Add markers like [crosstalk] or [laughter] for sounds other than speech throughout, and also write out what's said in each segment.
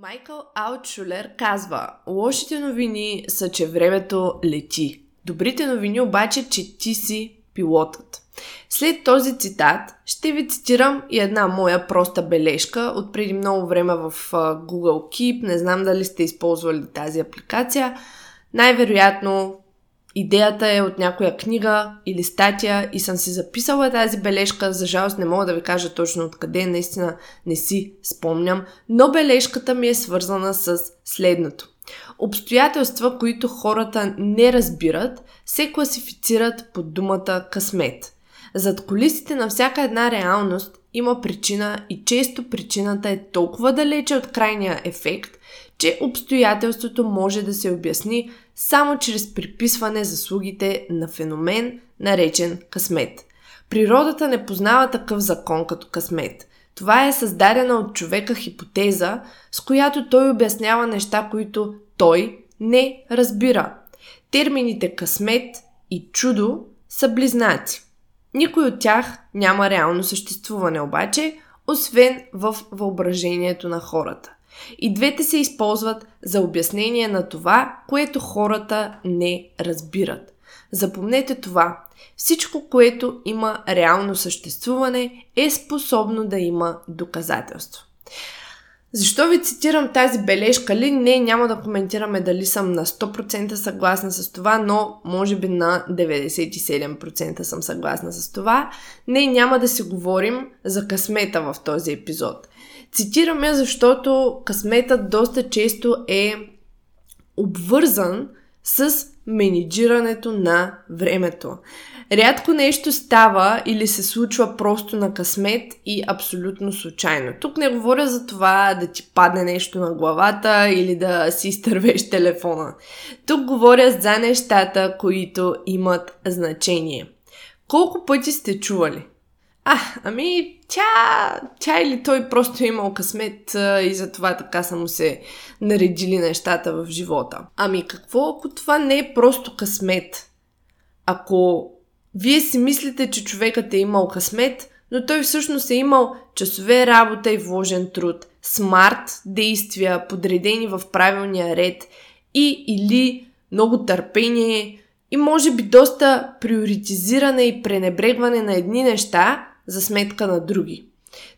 Майкъл Аутшулер казва, лошите новини са, че времето лети. Добрите новини обаче, че ти си пилотът. След този цитат ще ви цитирам и една моя проста бележка от преди много време в Google Keep. Не знам дали сте използвали тази апликация. Най-вероятно идеята е от някоя книга или статия и съм си записала тази бележка. За жалост не мога да ви кажа точно откъде, наистина не си спомням, но бележката ми е свързана с следното. Обстоятелства, които хората не разбират, се класифицират под думата късмет. Зад колисите на всяка една реалност има причина и често причината е толкова далече от крайния ефект, че обстоятелството може да се обясни само чрез приписване заслугите на феномен, наречен късмет. Природата не познава такъв закон като късмет. Това е създадена от човека хипотеза, с която той обяснява неща, които той не разбира. Термините късмет и чудо са близнаци. Никой от тях няма реално съществуване обаче, освен в въображението на хората. И двете се използват за обяснение на това, което хората не разбират. Запомнете това. Всичко, което има реално съществуване, е способно да има доказателство. Защо ви цитирам тази бележка ли? Не, няма да коментираме дали съм на 100% съгласна с това, но може би на 97% съм съгласна с това. Не, няма да си говорим за късмета в този епизод. Цитираме, защото късметът доста често е обвързан с менеджирането на времето. Рядко нещо става или се случва просто на късмет и абсолютно случайно. Тук не говоря за това да ти падне нещо на главата или да си изтървеш телефона. Тук говоря за нещата, които имат значение. Колко пъти сте чували? А, ами, тя, тя или той просто е имал късмет а, и затова така са му се наредили нещата в живота. Ами какво, ако това не е просто късмет? Ако вие си мислите, че човекът е имал късмет, но той всъщност е имал часове работа и вложен труд, смарт действия, подредени в правилния ред и или много търпение и може би доста приоритизиране и пренебрегване на едни неща за сметка на други.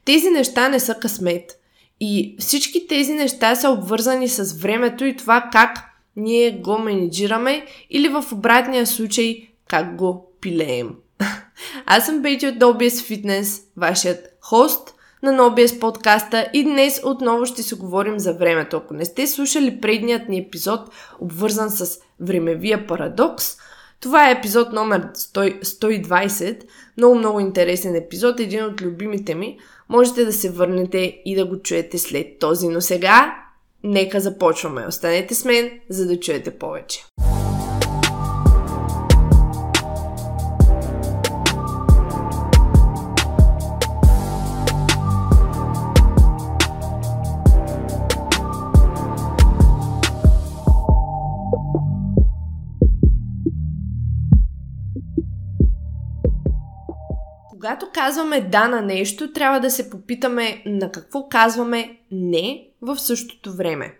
Тези неща не са късмет. И всички тези неща са обвързани с времето и това как ние го менеджираме или в обратния случай как го пилеем. [laughs] Аз съм Бети от NoBS Fitness, вашият хост на NoBS подкаста и днес отново ще се говорим за времето. Ако не сте слушали предният ни епизод, обвързан с времевия парадокс, това е епизод номер 100, 120. Много, много интересен епизод, един от любимите ми. Можете да се върнете и да го чуете след този. Но сега, нека започваме. Останете с мен, за да чуете повече. Когато казваме да на нещо, трябва да се попитаме на какво казваме не в същото време.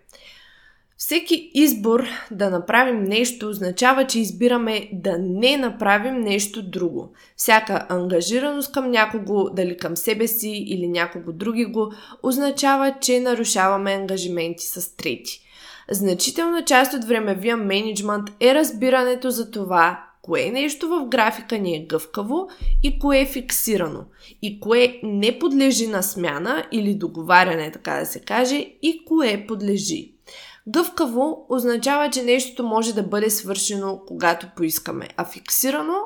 Всеки избор да направим нещо означава, че избираме да не направим нещо друго. Всяка ангажираност към някого, дали към себе си или някого други го, означава, че нарушаваме ангажименти с трети. Значителна част от времевия менеджмент е разбирането за това кое нещо в графика ни е гъвкаво и кое е фиксирано. И кое не подлежи на смяна или договаряне, така да се каже, и кое подлежи. Гъвкаво означава, че нещото може да бъде свършено когато поискаме, а фиксирано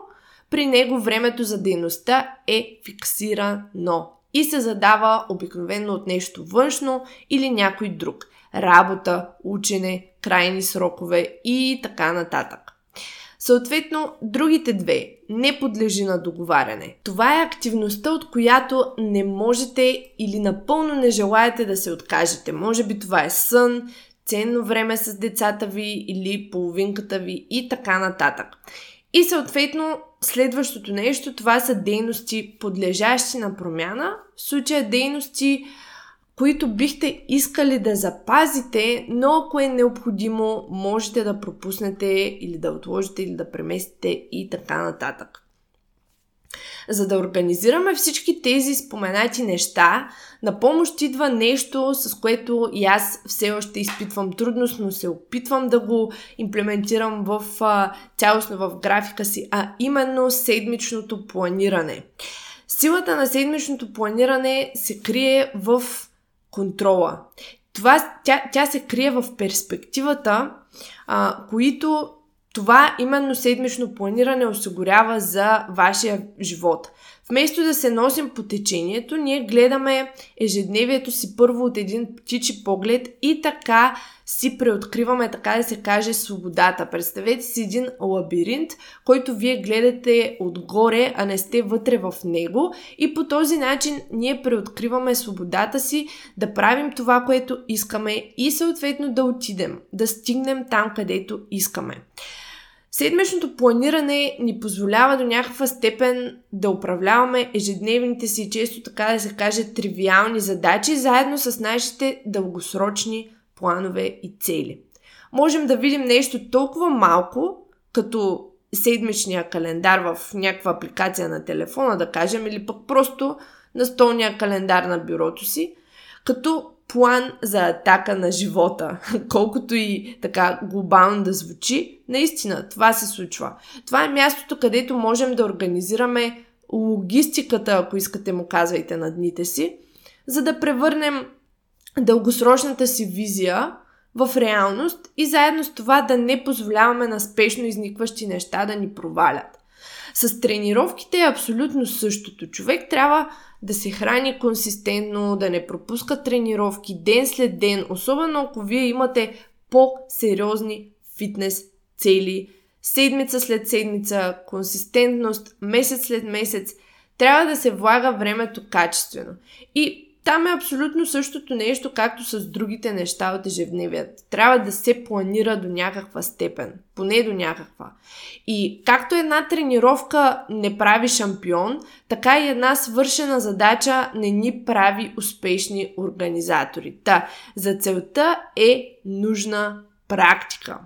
при него времето за дейността е фиксирано и се задава обикновено от нещо външно или някой друг. Работа, учене, крайни срокове и така нататък. Съответно, другите две не подлежи на договаряне. Това е активността, от която не можете или напълно не желаете да се откажете. Може би това е сън, ценно време с децата ви или половинката ви и така нататък. И съответно, следващото нещо, това са дейности подлежащи на промяна. В случая дейности, които бихте искали да запазите, но ако е необходимо, можете да пропуснете или да отложите или да преместите и така нататък. За да организираме всички тези споменати неща, на помощ идва нещо, с което и аз все още изпитвам трудност, но се опитвам да го имплементирам в цялостно в графика си, а именно седмичното планиране. Силата на седмичното планиране се крие в контрола. Това, тя, тя се крие в перспективата, а, които това именно седмично планиране осигурява за вашия живот. Вместо да се носим по течението, ние гледаме ежедневието си първо от един птичи поглед и така си преоткриваме, така да се каже, свободата. Представете си един лабиринт, който вие гледате отгоре, а не сте вътре в него и по този начин ние преоткриваме свободата си да правим това, което искаме и съответно да отидем, да стигнем там, където искаме. Седмичното планиране ни позволява до някаква степен да управляваме ежедневните си, често така да се каже, тривиални задачи, заедно с нашите дългосрочни планове и цели. Можем да видим нещо толкова малко, като седмичния календар в някаква апликация на телефона, да кажем, или пък просто на столния календар на бюрото си, като план за атака на живота. [laughs] Колкото и така глобално да звучи, наистина това се случва. Това е мястото, където можем да организираме логистиката, ако искате му казвайте на дните си, за да превърнем дългосрочната си визия в реалност и заедно с това да не позволяваме на спешно изникващи неща да ни провалят. С тренировките е абсолютно същото. Човек трябва да се храни консистентно, да не пропуска тренировки ден след ден, особено ако вие имате по-сериозни фитнес цели, седмица след седмица, консистентност, месец след месец. Трябва да се влага времето качествено. И там е абсолютно същото нещо, както с другите неща от ежедневието. Трябва да се планира до някаква степен, поне до някаква. И както една тренировка не прави шампион, така и една свършена задача не ни прави успешни организатори. Та, за целта е нужна практика.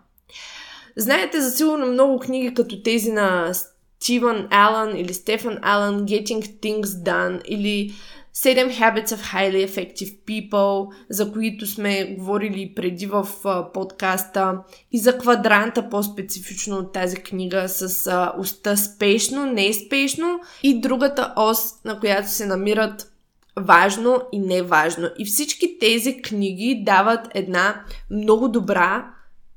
Знаете за сигурно много книги като тези на Стивън Алън или Стефан Алън Getting Things Done или 7 Habits of Highly Effective People, за които сме говорили преди в подкаста, и за квадранта по-специфично от тази книга с уста спешно, не спешно и другата ос, на която се намират важно и неважно. И всички тези книги дават една много добра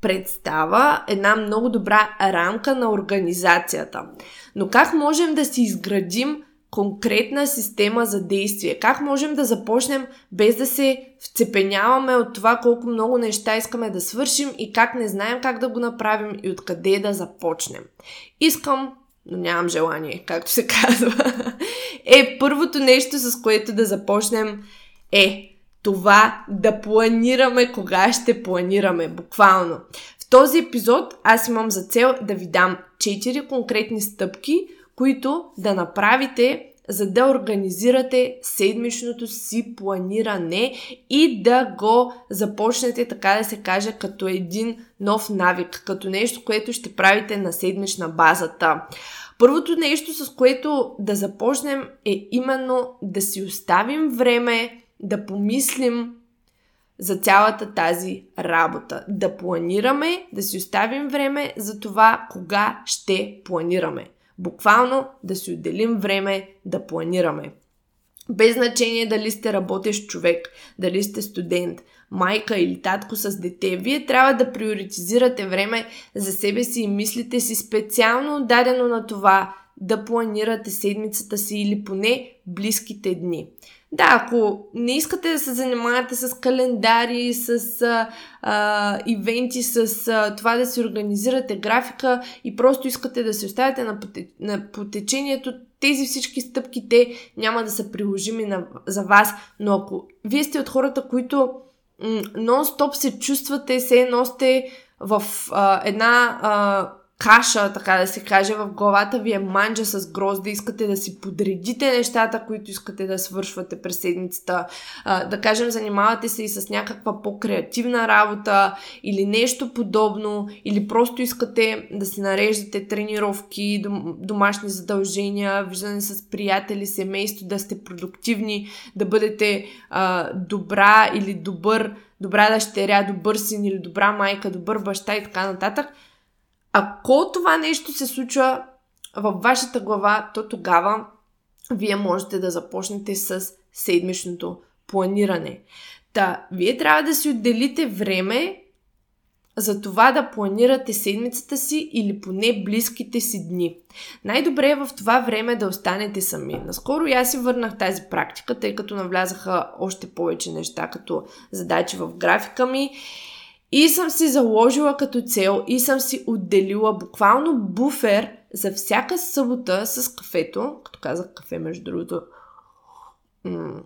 представа, една много добра рамка на организацията. Но как можем да си изградим конкретна система за действие. Как можем да започнем без да се вцепеняваме от това колко много неща искаме да свършим и как не знаем как да го направим и откъде да започнем. Искам, но нямам желание, както се [laughs] казва. Е, първото нещо, с което да започнем е това да планираме кога ще планираме, буквално. В този епизод аз имам за цел да ви дам 4 конкретни стъпки, които да направите, за да организирате седмичното си планиране и да го започнете, така да се каже, като един нов навик, като нещо, което ще правите на седмична базата. Първото нещо, с което да започнем е именно да си оставим време, да помислим за цялата тази работа. Да планираме, да си оставим време за това кога ще планираме. Буквално да си отделим време да планираме. Без значение дали сте работещ човек, дали сте студент, майка или татко с дете, вие трябва да приоритизирате време за себе си и мислите си специално отдадено на това да планирате седмицата си или поне близките дни. Да, ако не искате да се занимавате с календари, с а, а, ивенти, с а, това да си организирате графика и просто искате да се оставите на, на потечението, тези всички стъпки, те няма да са приложими на, за вас. Но ако вие сте от хората, които нон-стоп се чувствате, се едно в а, една а, каша, така да се каже, в главата ви е манджа с грозда, искате да си подредите нещата, които искате да свършвате през седмицата, да кажем, занимавате се и с някаква по-креативна работа или нещо подобно, или просто искате да си нареждате тренировки, дом, домашни задължения, виждане с приятели, семейство, да сте продуктивни, да бъдете добра или добър, добра дъщеря, добър син или добра майка, добър баща и така нататък – ако това нещо се случва във вашата глава, то тогава вие можете да започнете с седмичното планиране. Та, вие трябва да си отделите време за това да планирате седмицата си или поне близките си дни. Най-добре е в това време да останете сами. Наскоро и аз си върнах тази практика, тъй като навлязаха още повече неща като задачи в графика ми и съм си заложила като цел и съм си отделила буквално буфер за всяка събота с кафето. Като казах кафе, между другото, м-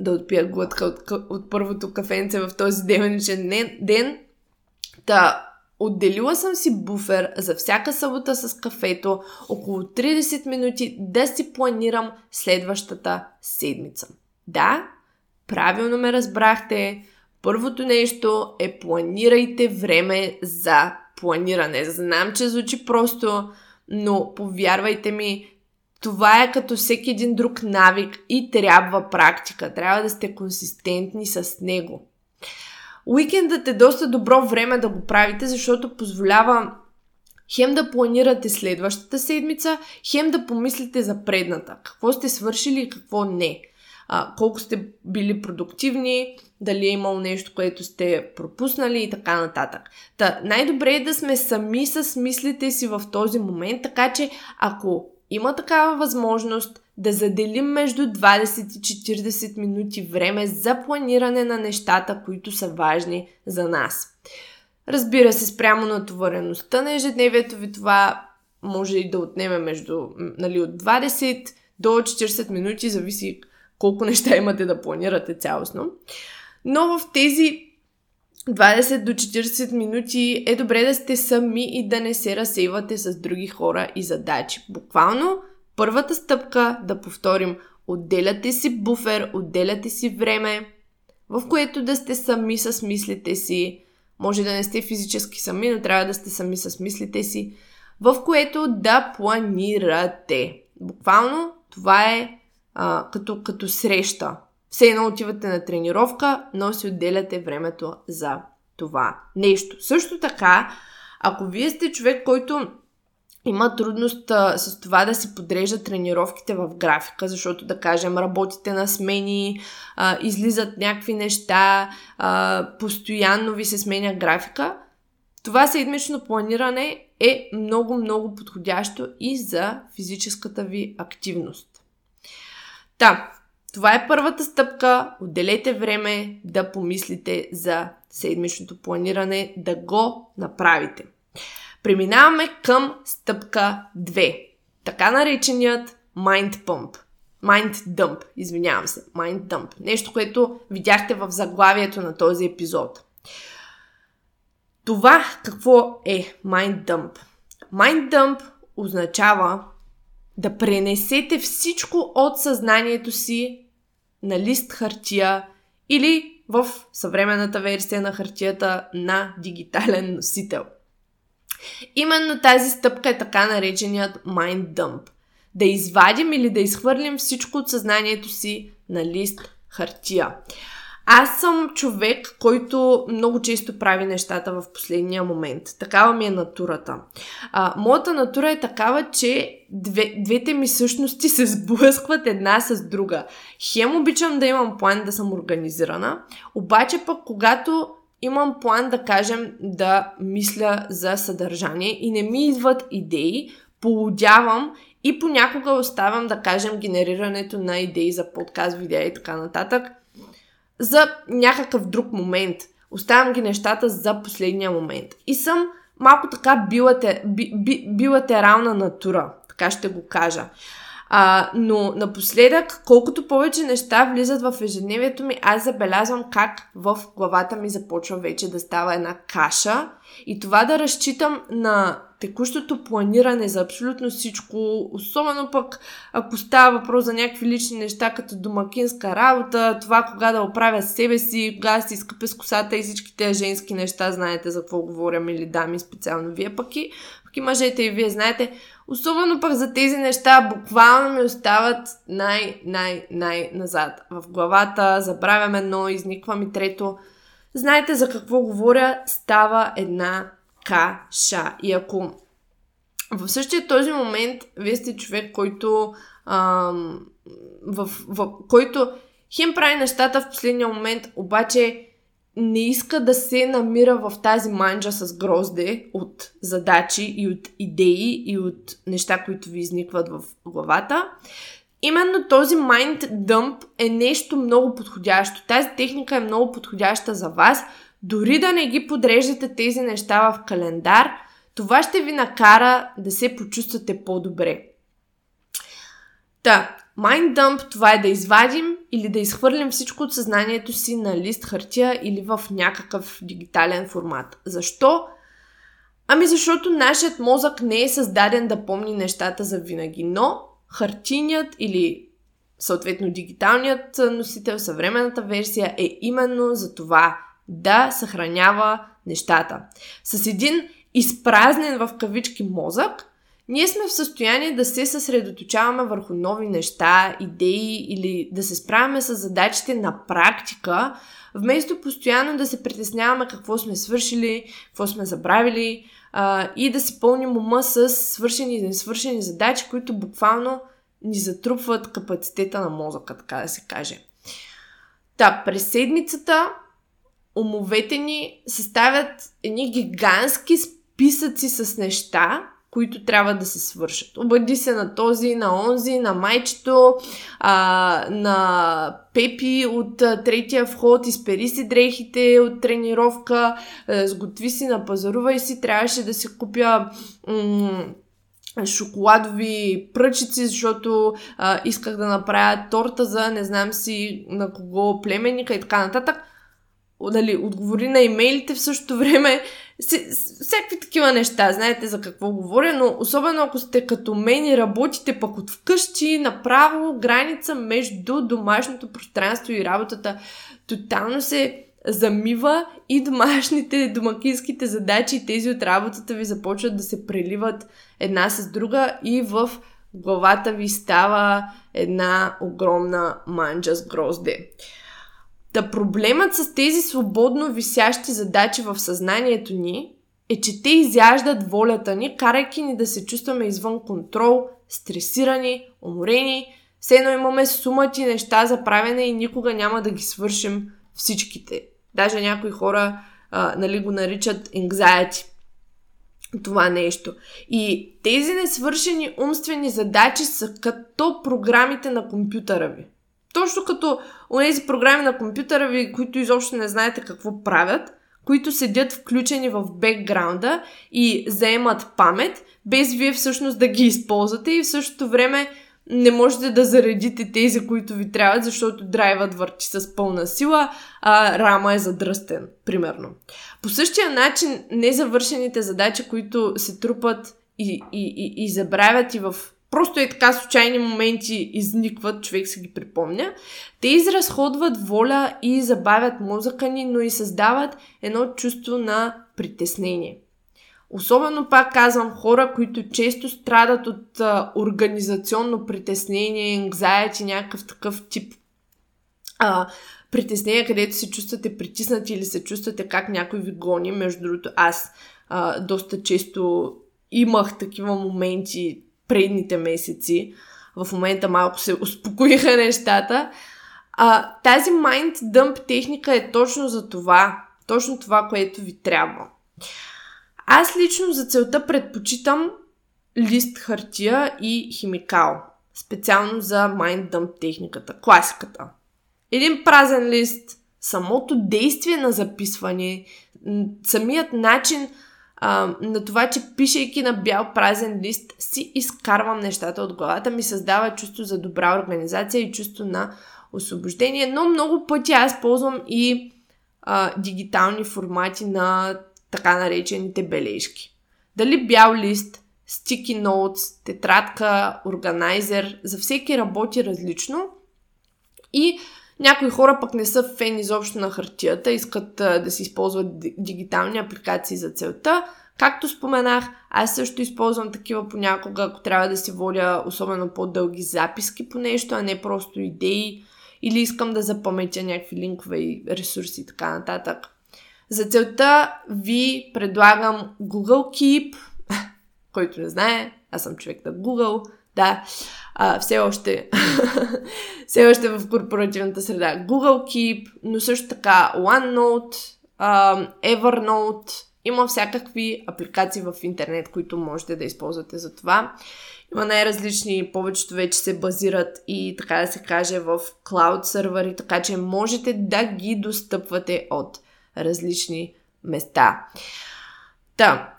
да отпия глътка от, от първото кафенце в този девеничен ден. Та, отделила съм си буфер за всяка събота с кафето, около 30 минути да си планирам следващата седмица. Да, правилно ме разбрахте. Първото нещо е планирайте време за планиране. Знам, че звучи просто, но повярвайте ми, това е като всеки един друг навик и трябва практика. Трябва да сте консистентни с него. Уикендът е доста добро време да го правите, защото позволява хем да планирате следващата седмица, хем да помислите за предната. Какво сте свършили и какво не а, колко сте били продуктивни, дали е имало нещо, което сте пропуснали и така нататък. Та, най-добре е да сме сами с мислите си в този момент, така че ако има такава възможност да заделим между 20 и 40 минути време за планиране на нещата, които са важни за нас. Разбира се, спрямо натовареността на ежедневието ви това може и да отнеме между нали, от 20 до 40 минути, зависи колко неща имате да планирате цялостно. Но в тези 20 до 40 минути е добре да сте сами и да не се разсейвате с други хора и задачи. Буквално първата стъпка да повторим отделяте си буфер, отделяте си време, в което да сте сами с мислите си. Може да не сте физически сами, но трябва да сте сами с мислите си, в което да планирате. Буквално това е а, като, като среща. Все едно отивате на тренировка, но си отделяте времето за това нещо. Също така, ако вие сте човек, който има трудност а, с това да си подрежда тренировките в графика, защото, да кажем, работите на смени, а, излизат някакви неща, а, постоянно ви се сменя графика, това седмично планиране е много, много подходящо и за физическата ви активност. Та, това е първата стъпка. Отделете време да помислите за седмичното планиране, да го направите. Преминаваме към стъпка 2. Така нареченият Mind Pump. Mind Dump, извинявам се. Mind Dump. Нещо, което видяхте в заглавието на този епизод. Това какво е Mind Dump? Mind Dump означава да пренесете всичко от съзнанието си на лист хартия или в съвременната версия на хартията на дигитален носител. Именно тази стъпка е така нареченият mind dump. Да извадим или да изхвърлим всичко от съзнанието си на лист хартия. Аз съм човек, който много често прави нещата в последния момент. Такава ми е натурата. А, моята натура е такава, че две, двете ми същности се сблъскват една с друга. Хем обичам да имам план да съм организирана, обаче пък когато имам план да кажем да мисля за съдържание и не ми идват идеи, полудявам и понякога оставям да кажем генерирането на идеи за подкаст, видеа и така нататък за някакъв друг момент. Оставям ги нещата за последния момент. И съм малко така билате, би, би, билатерална натура, така ще го кажа. А, но напоследък, колкото повече неща влизат в ежедневието ми, аз забелязвам как в главата ми започва вече да става една каша и това да разчитам на текущото планиране за абсолютно всичко, особено пък ако става въпрос за някакви лични неща, като домакинска работа, това кога да оправя себе си, кога да си изкъпя с косата и всичките женски неща, знаете за какво говоря, или дами, специално вие пък и, пък и мъжете и вие знаете, особено пък за тези неща буквално ми остават най, най, най назад в главата, забравям едно, изниква ми трето. Знаете за какво говоря? Става една каша. И ако в същия този момент вие сте човек, който ам, в, в, който хем прави нещата в последния момент, обаче не иска да се намира в тази манджа с грозде от задачи и от идеи и от неща, които ви изникват в главата. Именно този mind dump е нещо много подходящо. Тази техника е много подходяща за вас, дори да не ги подреждате тези неща в календар, това ще ви накара да се почувствате по-добре. Та, mind dump това е да извадим или да изхвърлим всичко от съзнанието си на лист хартия или в някакъв дигитален формат. Защо? Ами защото нашият мозък не е създаден да помни нещата за винаги, но хартиният или съответно дигиталният носител, съвременната версия е именно за това да съхранява нещата. С един изпразнен в кавички мозък, ние сме в състояние да се съсредоточаваме върху нови неща, идеи или да се справяме с задачите на практика, вместо постоянно да се притесняваме какво сме свършили, какво сме забравили а, и да си пълним ума с свършени и несвършени задачи, които буквално ни затрупват капацитета на мозъка, така да се каже. Та, през седмицата умовете ни съставят едни гигантски списъци с неща, които трябва да се свършат. Обади се на този, на онзи, на майчето, а, на Пепи от а, третия вход, изпери си дрехите от тренировка, а, сготви си, напазарувай си, трябваше да си купя м- шоколадови пръчици, защото а, исках да направя торта за не знам си на кого племенника и така нататък дали, отговори на имейлите в същото време. Всякакви такива неща, знаете за какво говоря, но особено ако сте като мен и работите пък от вкъщи, направо граница между домашното пространство и работата тотално се замива и домашните, домакинските задачи и тези от работата ви започват да се преливат една с друга и в главата ви става една огромна манджа с грозде. Та проблемът с тези свободно висящи задачи в съзнанието ни е, че те изяждат волята ни, карайки ни да се чувстваме извън контрол, стресирани, уморени. Все едно имаме сумати неща за правене и никога няма да ги свършим всичките. Даже някои хора а, нали, го наричат anxiety. Това нещо. И тези несвършени умствени задачи са като програмите на компютъра ви. Точно като тези програми на компютъра ви, които изобщо не знаете какво правят, които седят включени в бекграунда и заемат памет, без вие всъщност да ги използвате и в същото време не можете да заредите тези, които ви трябват, защото драйвът върти с пълна сила, а рама е задръстен, примерно. По същия начин, незавършените задачи, които се трупат и, и, и, и забравят и в просто е така случайни моменти изникват, човек се ги припомня. Те изразходват воля и забавят мозъка ни, но и създават едно чувство на притеснение. Особено пак казвам хора, които често страдат от а, организационно притеснение, anxiety, някакъв такъв тип а, притеснение, където се чувствате притиснати или се чувствате как някой ви гони. Между другото, аз а, доста често имах такива моменти предните месеци. В момента малко се успокоиха нещата. А, тази mind dump техника е точно за това. Точно това, което ви трябва. Аз лично за целта предпочитам лист хартия и химикал. Специално за mind dump техниката. Класиката. Един празен лист, самото действие на записване, самият начин а, на това, че пишейки на бял празен лист си изкарвам нещата от главата, ми създава чувство за добра организация и чувство на освобождение, но много пъти аз ползвам и а, дигитални формати на така наречените бележки. Дали бял лист, sticky notes, тетрадка, органайзер, за всеки работи различно и някои хора пък не са фен изобщо на хартията, искат а, да се използват дигитални апликации за целта. Както споменах, аз също използвам такива понякога, ако трябва да си водя особено по-дълги записки по нещо, а не просто идеи или искам да запаметя някакви линкове и ресурси и така нататък. За целта ви предлагам Google Keep, [laughs] който не знае, аз съм човек на Google, да, а, все още [laughs] все още в корпоративната среда. Google Keep, но също така OneNote, а, Evernote, има всякакви апликации в интернет, които можете да използвате за това. Има най-различни, повечето вече се базират и така да се каже в клауд сървъри, така че можете да ги достъпвате от различни места. Та,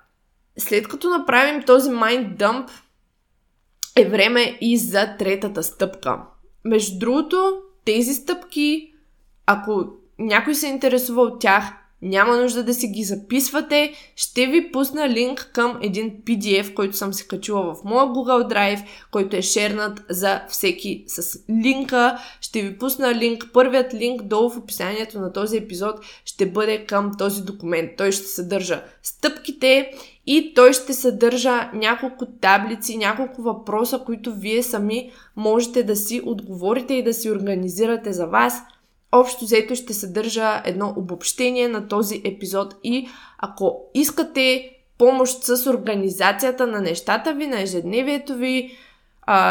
след като направим този mind dump, е време и за третата стъпка. Между другото, тези стъпки, ако някой се интересува от тях, няма нужда да си ги записвате. Ще ви пусна линк към един PDF, който съм се качила в моя Google Drive, който е шернат за всеки с линка. Ще ви пусна линк. Първият линк долу в описанието на този епизод ще бъде към този документ. Той ще съдържа стъпките и той ще съдържа няколко таблици, няколко въпроса, които вие сами можете да си отговорите и да си организирате за вас – общо взето ще съдържа едно обобщение на този епизод и ако искате помощ с организацията на нещата ви, на ежедневието ви,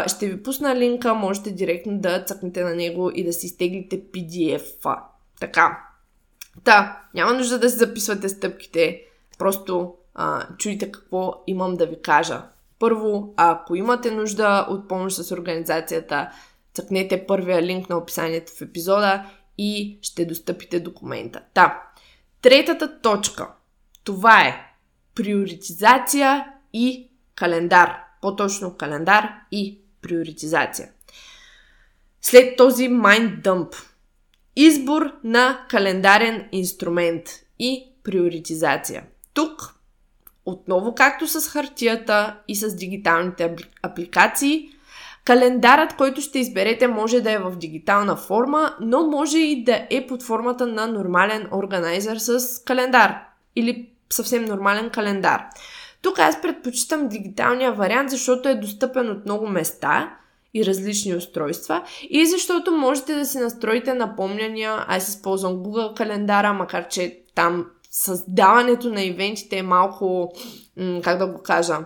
ще ви пусна линка, можете директно да цъкнете на него и да си изтеглите PDF-а. Така. Та, няма нужда да си записвате стъпките, просто а, чуйте какво имам да ви кажа. Първо, ако имате нужда от помощ с организацията, цъкнете първия линк на описанието в епизода и ще достъпите документа. Та, третата точка. Това е приоритизация и календар. По-точно календар и приоритизация. След този mind dump, избор на календарен инструмент и приоритизация. Тук, отново както с хартията и с дигиталните апликации, Календарът, който ще изберете, може да е в дигитална форма, но може и да е под формата на нормален органайзер с календар или съвсем нормален календар. Тук аз предпочитам дигиталния вариант, защото е достъпен от много места и различни устройства и защото можете да си настроите напомняния. Аз използвам Google календара, макар че там създаването на ивентите е малко, как да го кажа,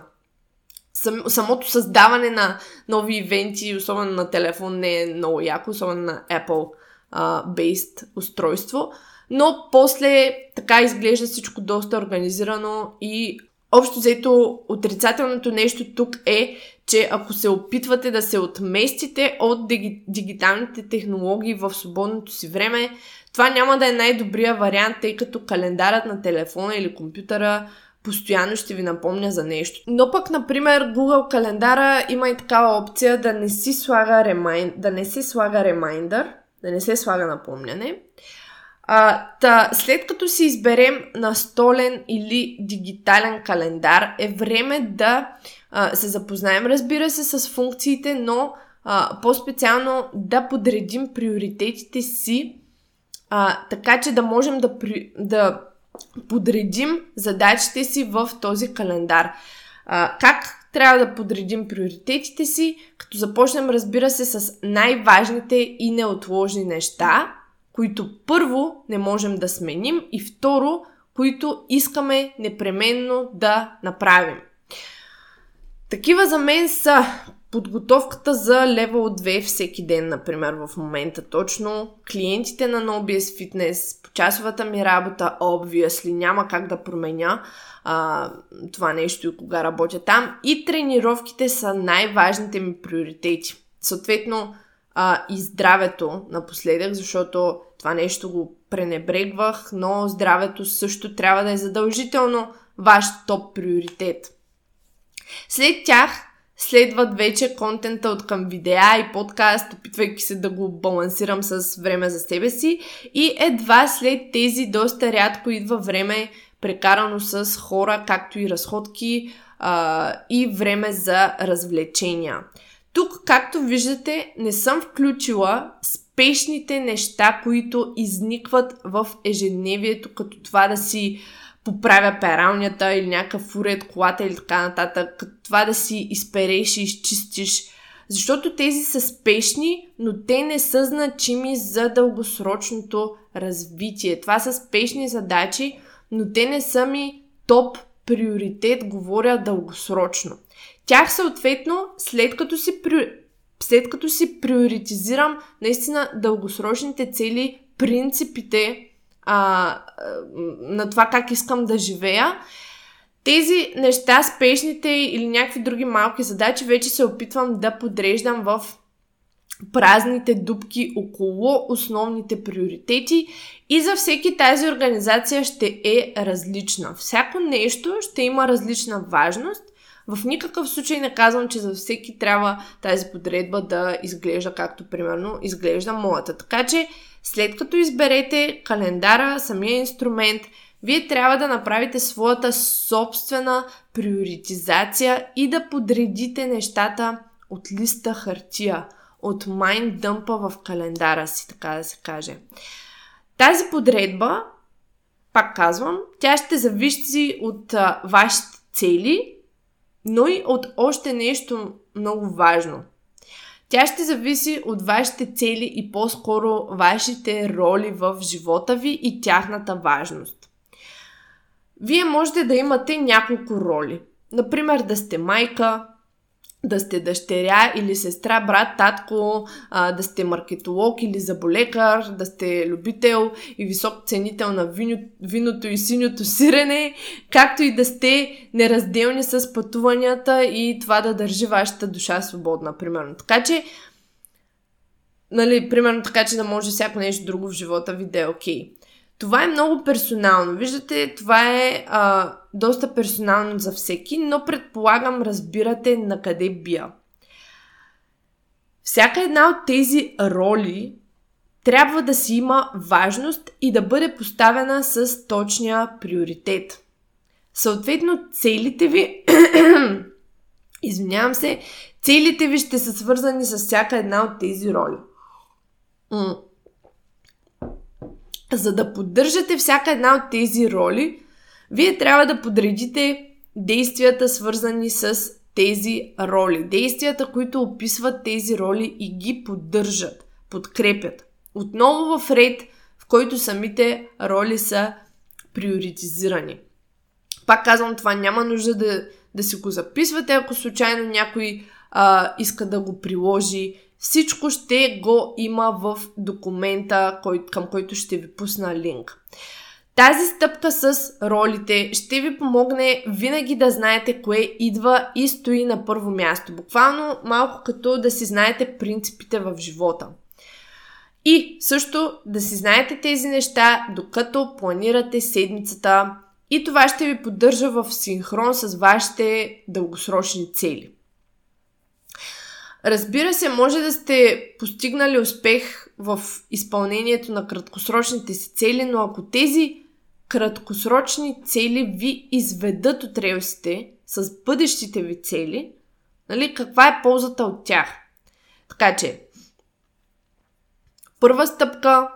сам, самото създаване на нови ивенти, особено на телефон, не е много яко, особено на Apple-based устройство. Но после така изглежда всичко доста организирано и общо взето отрицателното нещо тук е, че ако се опитвате да се отместите от диги, дигиталните технологии в свободното си време, това няма да е най-добрия вариант, тъй като календарът на телефона или компютъра постоянно ще ви напомня за нещо. Но пък, например, Google календара има и такава опция да не си слага ремайн... да не се слага ремайндър, да не се слага напомняне. А, та, след като си изберем настолен или дигитален календар, е време да а, се запознаем, разбира се, с функциите, но а, по-специално да подредим приоритетите си, а, така че да можем да, при, да подредим задачите си в този календар. А, как трябва да подредим приоритетите си, като започнем, разбира се, с най-важните и неотложни неща, които първо не можем да сменим и второ, които искаме непременно да направим. Такива за мен са подготовката за левел 2 всеки ден, например, в момента точно. Клиентите на NoBS Fitness, почасовата ми работа, obviously, няма как да променя а, това нещо и кога работя там. И тренировките са най-важните ми приоритети. Съответно, а, и здравето напоследък, защото това нещо го пренебрегвах, но здравето също трябва да е задължително ваш топ приоритет. След тях следват вече контента от към видеа и подкаст, опитвайки се да го балансирам с време за себе си. И едва след тези доста рядко идва време прекарано с хора, както и разходки а, и време за развлечения. Тук, както виждате, не съм включила спешните неща, които изникват в ежедневието, като това да си поправя пералнята или някакъв уред колата или така нататък, това да си изпереш и изчистиш. Защото тези са спешни, но те не са значими за дългосрочното развитие. Това са спешни задачи, но те не са ми топ приоритет, говоря дългосрочно. Тях съответно, след като си, след като си приоритизирам наистина дългосрочните цели, принципите а, на това как искам да живея, тези неща, спешните или някакви други малки задачи, вече се опитвам да подреждам в празните дупки около основните приоритети и за всеки тази организация ще е различна. Всяко нещо ще има различна важност. В никакъв случай не казвам, че за всеки трябва тази подредба да изглежда както примерно изглежда моята. Така че след като изберете календара, самия инструмент, вие трябва да направите своята собствена приоритизация и да подредите нещата от листа хартия, от майн дъмпа в календара си, така да се каже. Тази подредба, пак казвам, тя ще зависи от а, вашите цели, но и от още нещо много важно – тя ще зависи от вашите цели и по-скоро вашите роли в живота ви и тяхната важност. Вие можете да имате няколко роли. Например, да сте майка, да сте дъщеря или сестра, брат, татко, да сте маркетолог или заболекар, да сте любител и висок ценител на вино, виното и синьото сирене, както и да сте неразделни с пътуванията и това да държи вашата душа свободна, примерно. Така че, нали, примерно така, че да може всяко нещо друго в живота ви да е окей. Okay. Това е много персонално. Виждате, това е а, доста персонално за всеки, но предполагам, разбирате на къде бия. Всяка една от тези роли трябва да си има важност и да бъде поставена с точния приоритет. Съответно, целите ви, [clears throat] извинявам се, целите ви ще са свързани с всяка една от тези роли. За да поддържате всяка една от тези роли, вие трябва да подредите действията, свързани с тези роли. Действията, които описват тези роли и ги поддържат, подкрепят. Отново в ред, в който самите роли са приоритизирани. Пак казвам, това няма нужда да, да си го записвате, ако случайно някой а, иска да го приложи всичко ще го има в документа, кой, към който ще ви пусна линк. Тази стъпка с ролите ще ви помогне винаги да знаете кое идва и стои на първо място. Буквално малко като да си знаете принципите в живота. И също да си знаете тези неща, докато планирате седмицата и това ще ви поддържа в синхрон с вашите дългосрочни цели. Разбира се, може да сте постигнали успех в изпълнението на краткосрочните си цели, но ако тези краткосрочни цели ви изведат от релсите с бъдещите ви цели, нали, каква е ползата от тях? Така че, първа стъпка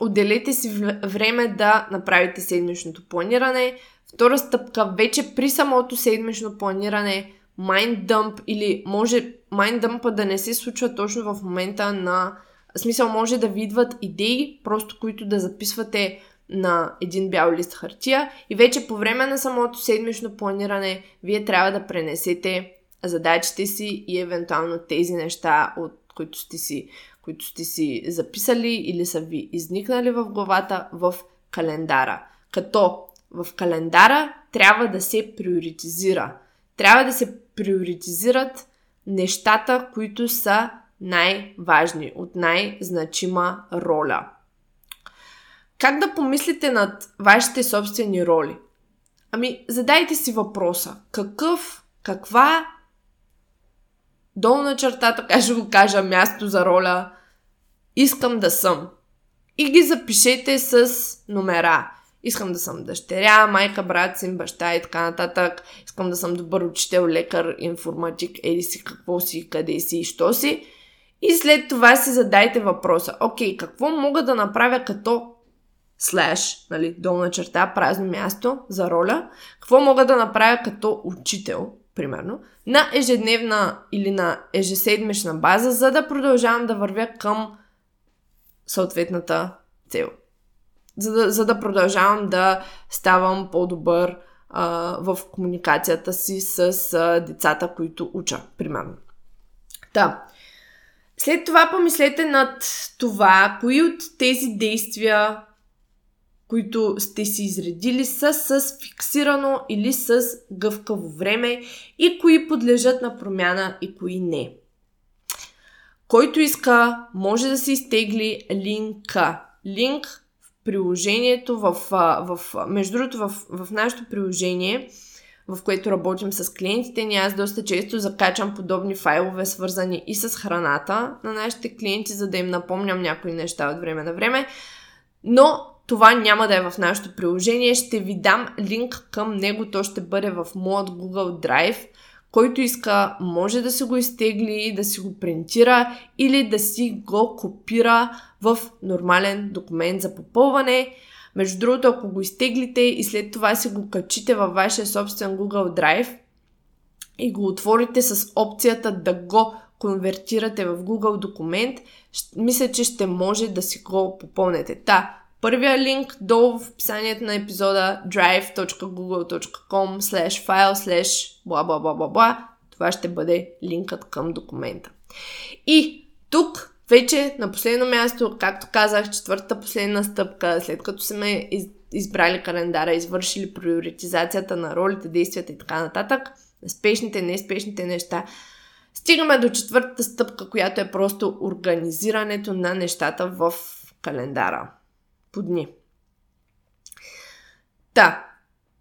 отделете си време да направите седмичното планиране. Втора стъпка, вече при самото седмично планиране, dump или може dump да не се случва точно в момента на... В смисъл, може да ви идват идеи, просто които да записвате на един бял лист хартия и вече по време на самото седмично планиране вие трябва да пренесете задачите си и евентуално тези неща, от които сте си, които сте си записали или са ви изникнали в главата в календара. Като в календара трябва да се приоритизира. Трябва да се приоритизират нещата, които са най-важни, от най-значима роля. Как да помислите над вашите собствени роли? Ами, задайте си въпроса. Какъв, каква долна черта, така ще го кажа, място за роля искам да съм. И ги запишете с номера. Искам да съм дъщеря, майка, брат, син, баща и така нататък. Искам да съм добър учител, лекар, информатик, еди си, какво си, къде си и що си. И след това си задайте въпроса. Окей, какво мога да направя като слеш, нали, долна черта, празно място за роля, какво мога да направя като учител, примерно, на ежедневна или на ежеседмична база, за да продължавам да вървя към съответната цел. За да, за да продължавам да ставам по-добър а, в комуникацията си с а, децата, които уча, примерно. Да. След това помислете над това, кои от тези действия които сте си изредили са с фиксирано или с гъвкаво време и кои подлежат на промяна и кои не. Който иска, може да се изтегли линка. Линк приложението, в, в, между другото в, в нашето приложение, в което работим с клиентите ни, аз доста често закачам подобни файлове, свързани и с храната на нашите клиенти, за да им напомням някои неща от време на време. Но това няма да е в нашето приложение. Ще ви дам линк към него. То ще бъде в моят Google Drive. Който иска, може да си го изтегли, да си го принтира или да си го копира в нормален документ за попълване. Между другото, ако го изтеглите и след това си го качите във вашия собствен Google Drive и го отворите с опцията да го конвертирате в Google документ, мисля, че ще може да си го попълнете. Та, Първия линк долу в описанието на епизода drive.google.com slash file slash бла бла бла бла бла. Това ще бъде линкът към документа. И тук вече на последно място, както казах, четвъртата последна стъпка, след като сме избрали календара, извършили приоритизацията на ролите, действията и така нататък, на спешните, неспешните неща, стигаме до четвъртата стъпка, която е просто организирането на нещата в календара по дни. Да,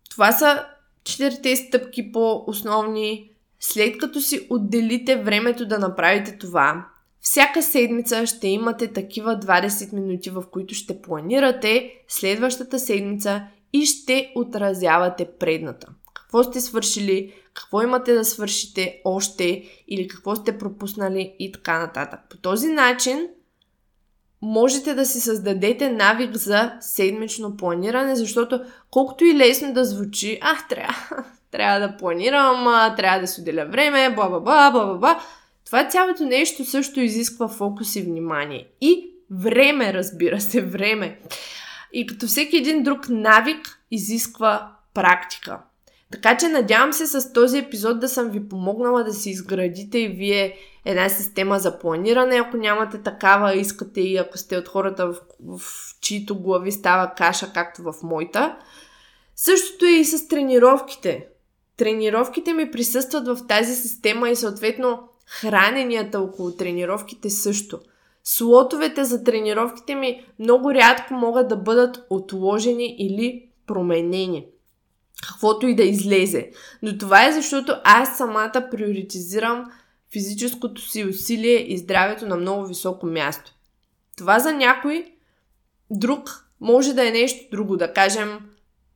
това са четирите стъпки по основни. След като си отделите времето да направите това, всяка седмица ще имате такива 20 минути, в които ще планирате следващата седмица и ще отразявате предната. Какво сте свършили, какво имате да свършите още или какво сте пропуснали и така нататък. По този начин можете да си създадете навик за седмично планиране, защото колкото и лесно да звучи, ах, трябва, [laughs] трябва да планирам, трябва да си отделя време, бла бла бла бла бла. Това цялото нещо също изисква фокус и внимание. И време, разбира се, време. И като всеки един друг навик изисква практика. Така че надявам се с този епизод да съм ви помогнала да си изградите и вие една система за планиране. Ако нямате такава, искате и ако сте от хората, в, в чието глави става каша, както в моята. Същото е и с тренировките. Тренировките ми присъстват в тази система и съответно храненията около тренировките също. Слотовете за тренировките ми много рядко могат да бъдат отложени или променени каквото и да излезе. Но това е защото аз самата приоритизирам физическото си усилие и здравето на много високо място. Това за някой друг може да е нещо друго, да кажем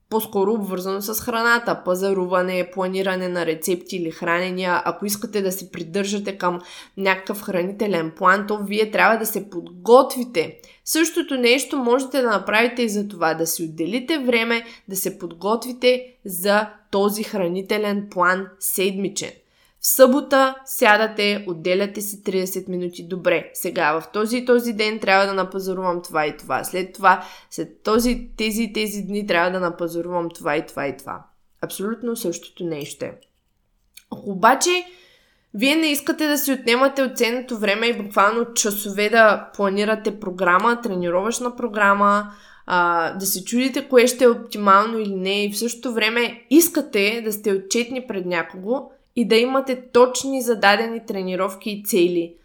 по-скоро обвързано с храната, пазаруване, планиране на рецепти или хранения. Ако искате да се придържате към някакъв хранителен план, то вие трябва да се подготвите. Същото нещо можете да направите и за това, да си отделите време, да се подготвите за този хранителен план седмичен. В събота сядате, отделяте си 30 минути. Добре, сега в този и този ден трябва да напазарувам това и това. След това, след този, тези и тези дни трябва да напазарувам това и това и това. Абсолютно същото нещо е. Ако обаче вие не искате да си отнемате от ценното време и буквално часове да планирате програма, тренировъчна програма, а, да се чудите кое ще е оптимално или не и в същото време искате да сте отчетни пред някого, и да имате точни зададени тренировки и цели,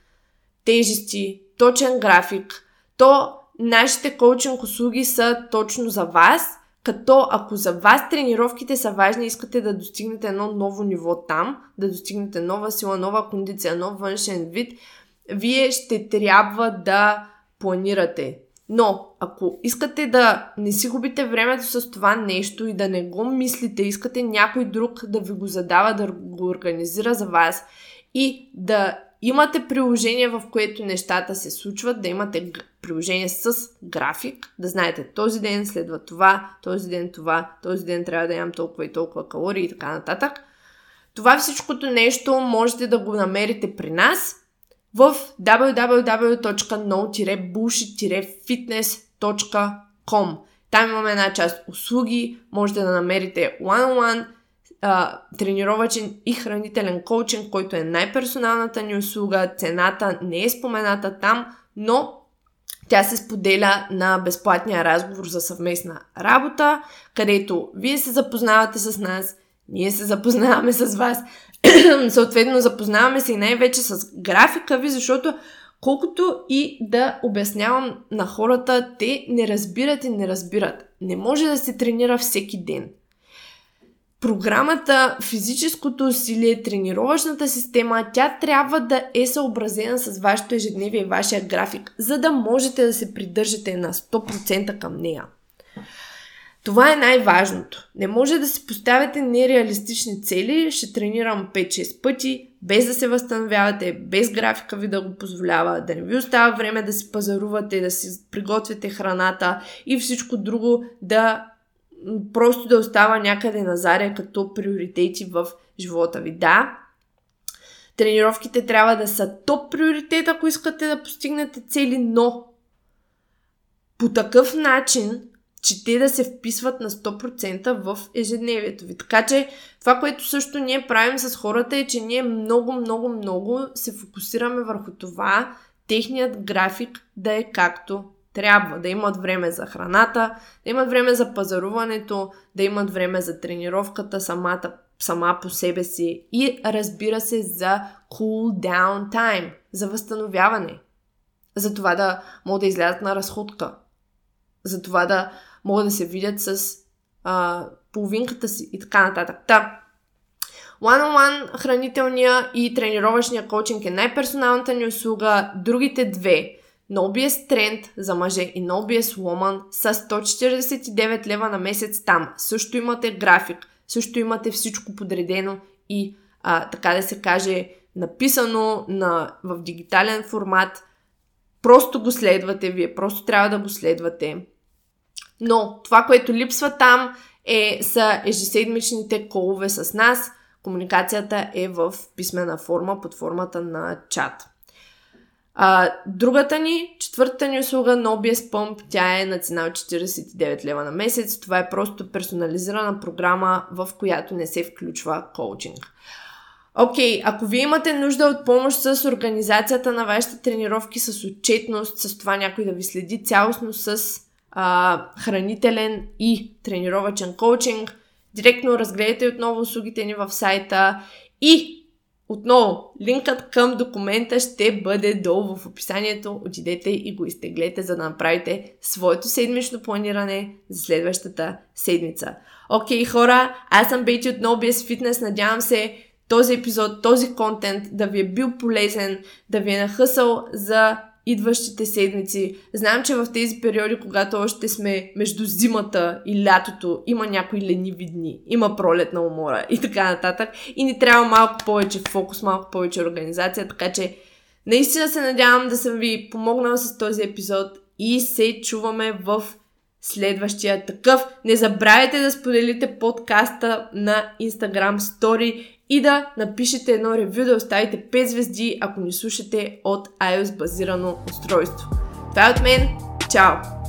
тежести, точен график, то нашите коучинг услуги са точно за вас, като ако за вас тренировките са важни, искате да достигнете едно ново ниво там, да достигнете нова сила, нова кондиция, нов външен вид, вие ще трябва да планирате. Но, ако искате да не си губите времето с това нещо и да не го мислите, искате някой друг да ви го задава, да го организира за вас и да имате приложение, в което нещата се случват, да имате приложение с график, да знаете този ден следва това, този ден това, този ден трябва да имам толкова и толкова калории и така нататък. Това всичкото нещо можете да го намерите при нас в www.no-bullshit-fitness.com Там имаме една част услуги, можете да намерите one-on-one, тренировачен и хранителен коучинг, който е най-персоналната ни услуга. Цената не е спомената там, но тя се споделя на безплатния разговор за съвместна работа, където вие се запознавате с нас, ние се запознаваме с вас, съответно запознаваме се и най-вече с графика ви, защото колкото и да обяснявам на хората, те не разбират и не разбират. Не може да се тренира всеки ден – програмата, физическото усилие, тренировъчната система, тя трябва да е съобразена с вашето ежедневие и вашия график, за да можете да се придържате на 100% към нея. Това е най-важното. Не може да си поставяте нереалистични цели, ще тренирам 5-6 пъти, без да се възстановявате, без графика ви да го позволява, да не ви остава време да си пазарувате, да си приготвяте храната и всичко друго да просто да остава някъде на заря като приоритети в живота ви. Да, тренировките трябва да са топ приоритет, ако искате да постигнете цели, но по такъв начин, че те да се вписват на 100% в ежедневието ви. Така че това, което също ние правим с хората е, че ние много, много, много се фокусираме върху това техният график да е както трябва да имат време за храната, да имат време за пазаруването, да имат време за тренировката самата, сама по себе си и разбира се за cool down time, за възстановяване. За това да могат да излязат на разходка. За това да могат да се видят с а, половинката си и така нататък. Та, One-on-one хранителния и тренировъчния коучинг е най-персоналната ни услуга. Другите две NoBS Trend за мъже и NoBS Woman са 149 лева на месец там. Също имате график, също имате всичко подредено и а, така да се каже написано на, в дигитален формат. Просто го следвате вие, просто трябва да го следвате. Но това, което липсва там е, са ежеседмичните колове с нас. Комуникацията е в писмена форма под формата на чат. А, другата ни, четвъртата ни услуга, NoBS Pump, тя е на цена от 49 лева на месец. Това е просто персонализирана програма, в която не се включва коучинг. Окей, okay, ако вие имате нужда от помощ с организацията на вашите тренировки, с отчетност, с това някой да ви следи цялостно с а, хранителен и тренировачен коучинг, директно разгледайте отново услугите ни в сайта и отново, линкът към документа ще бъде долу в описанието. Отидете и го изтеглете, за да направите своето седмично планиране за следващата седмица. Окей, okay, хора, аз съм Бейти от NoBS Fitness. Надявам се този епизод, този контент да ви е бил полезен, да ви е нахъсал за идващите седмици. Знам, че в тези периоди, когато още сме между зимата и лятото, има някои лениви дни, има пролет на умора и така нататък. И ни трябва малко повече фокус, малко повече организация, така че наистина се надявам да съм ви помогнала с този епизод и се чуваме в следващия такъв. Не забравяйте да споделите подкаста на Instagram Story и да напишете едно ревю, да оставите 5 звезди, ако ни слушате от iOS базирано устройство. Това е от мен. Чао!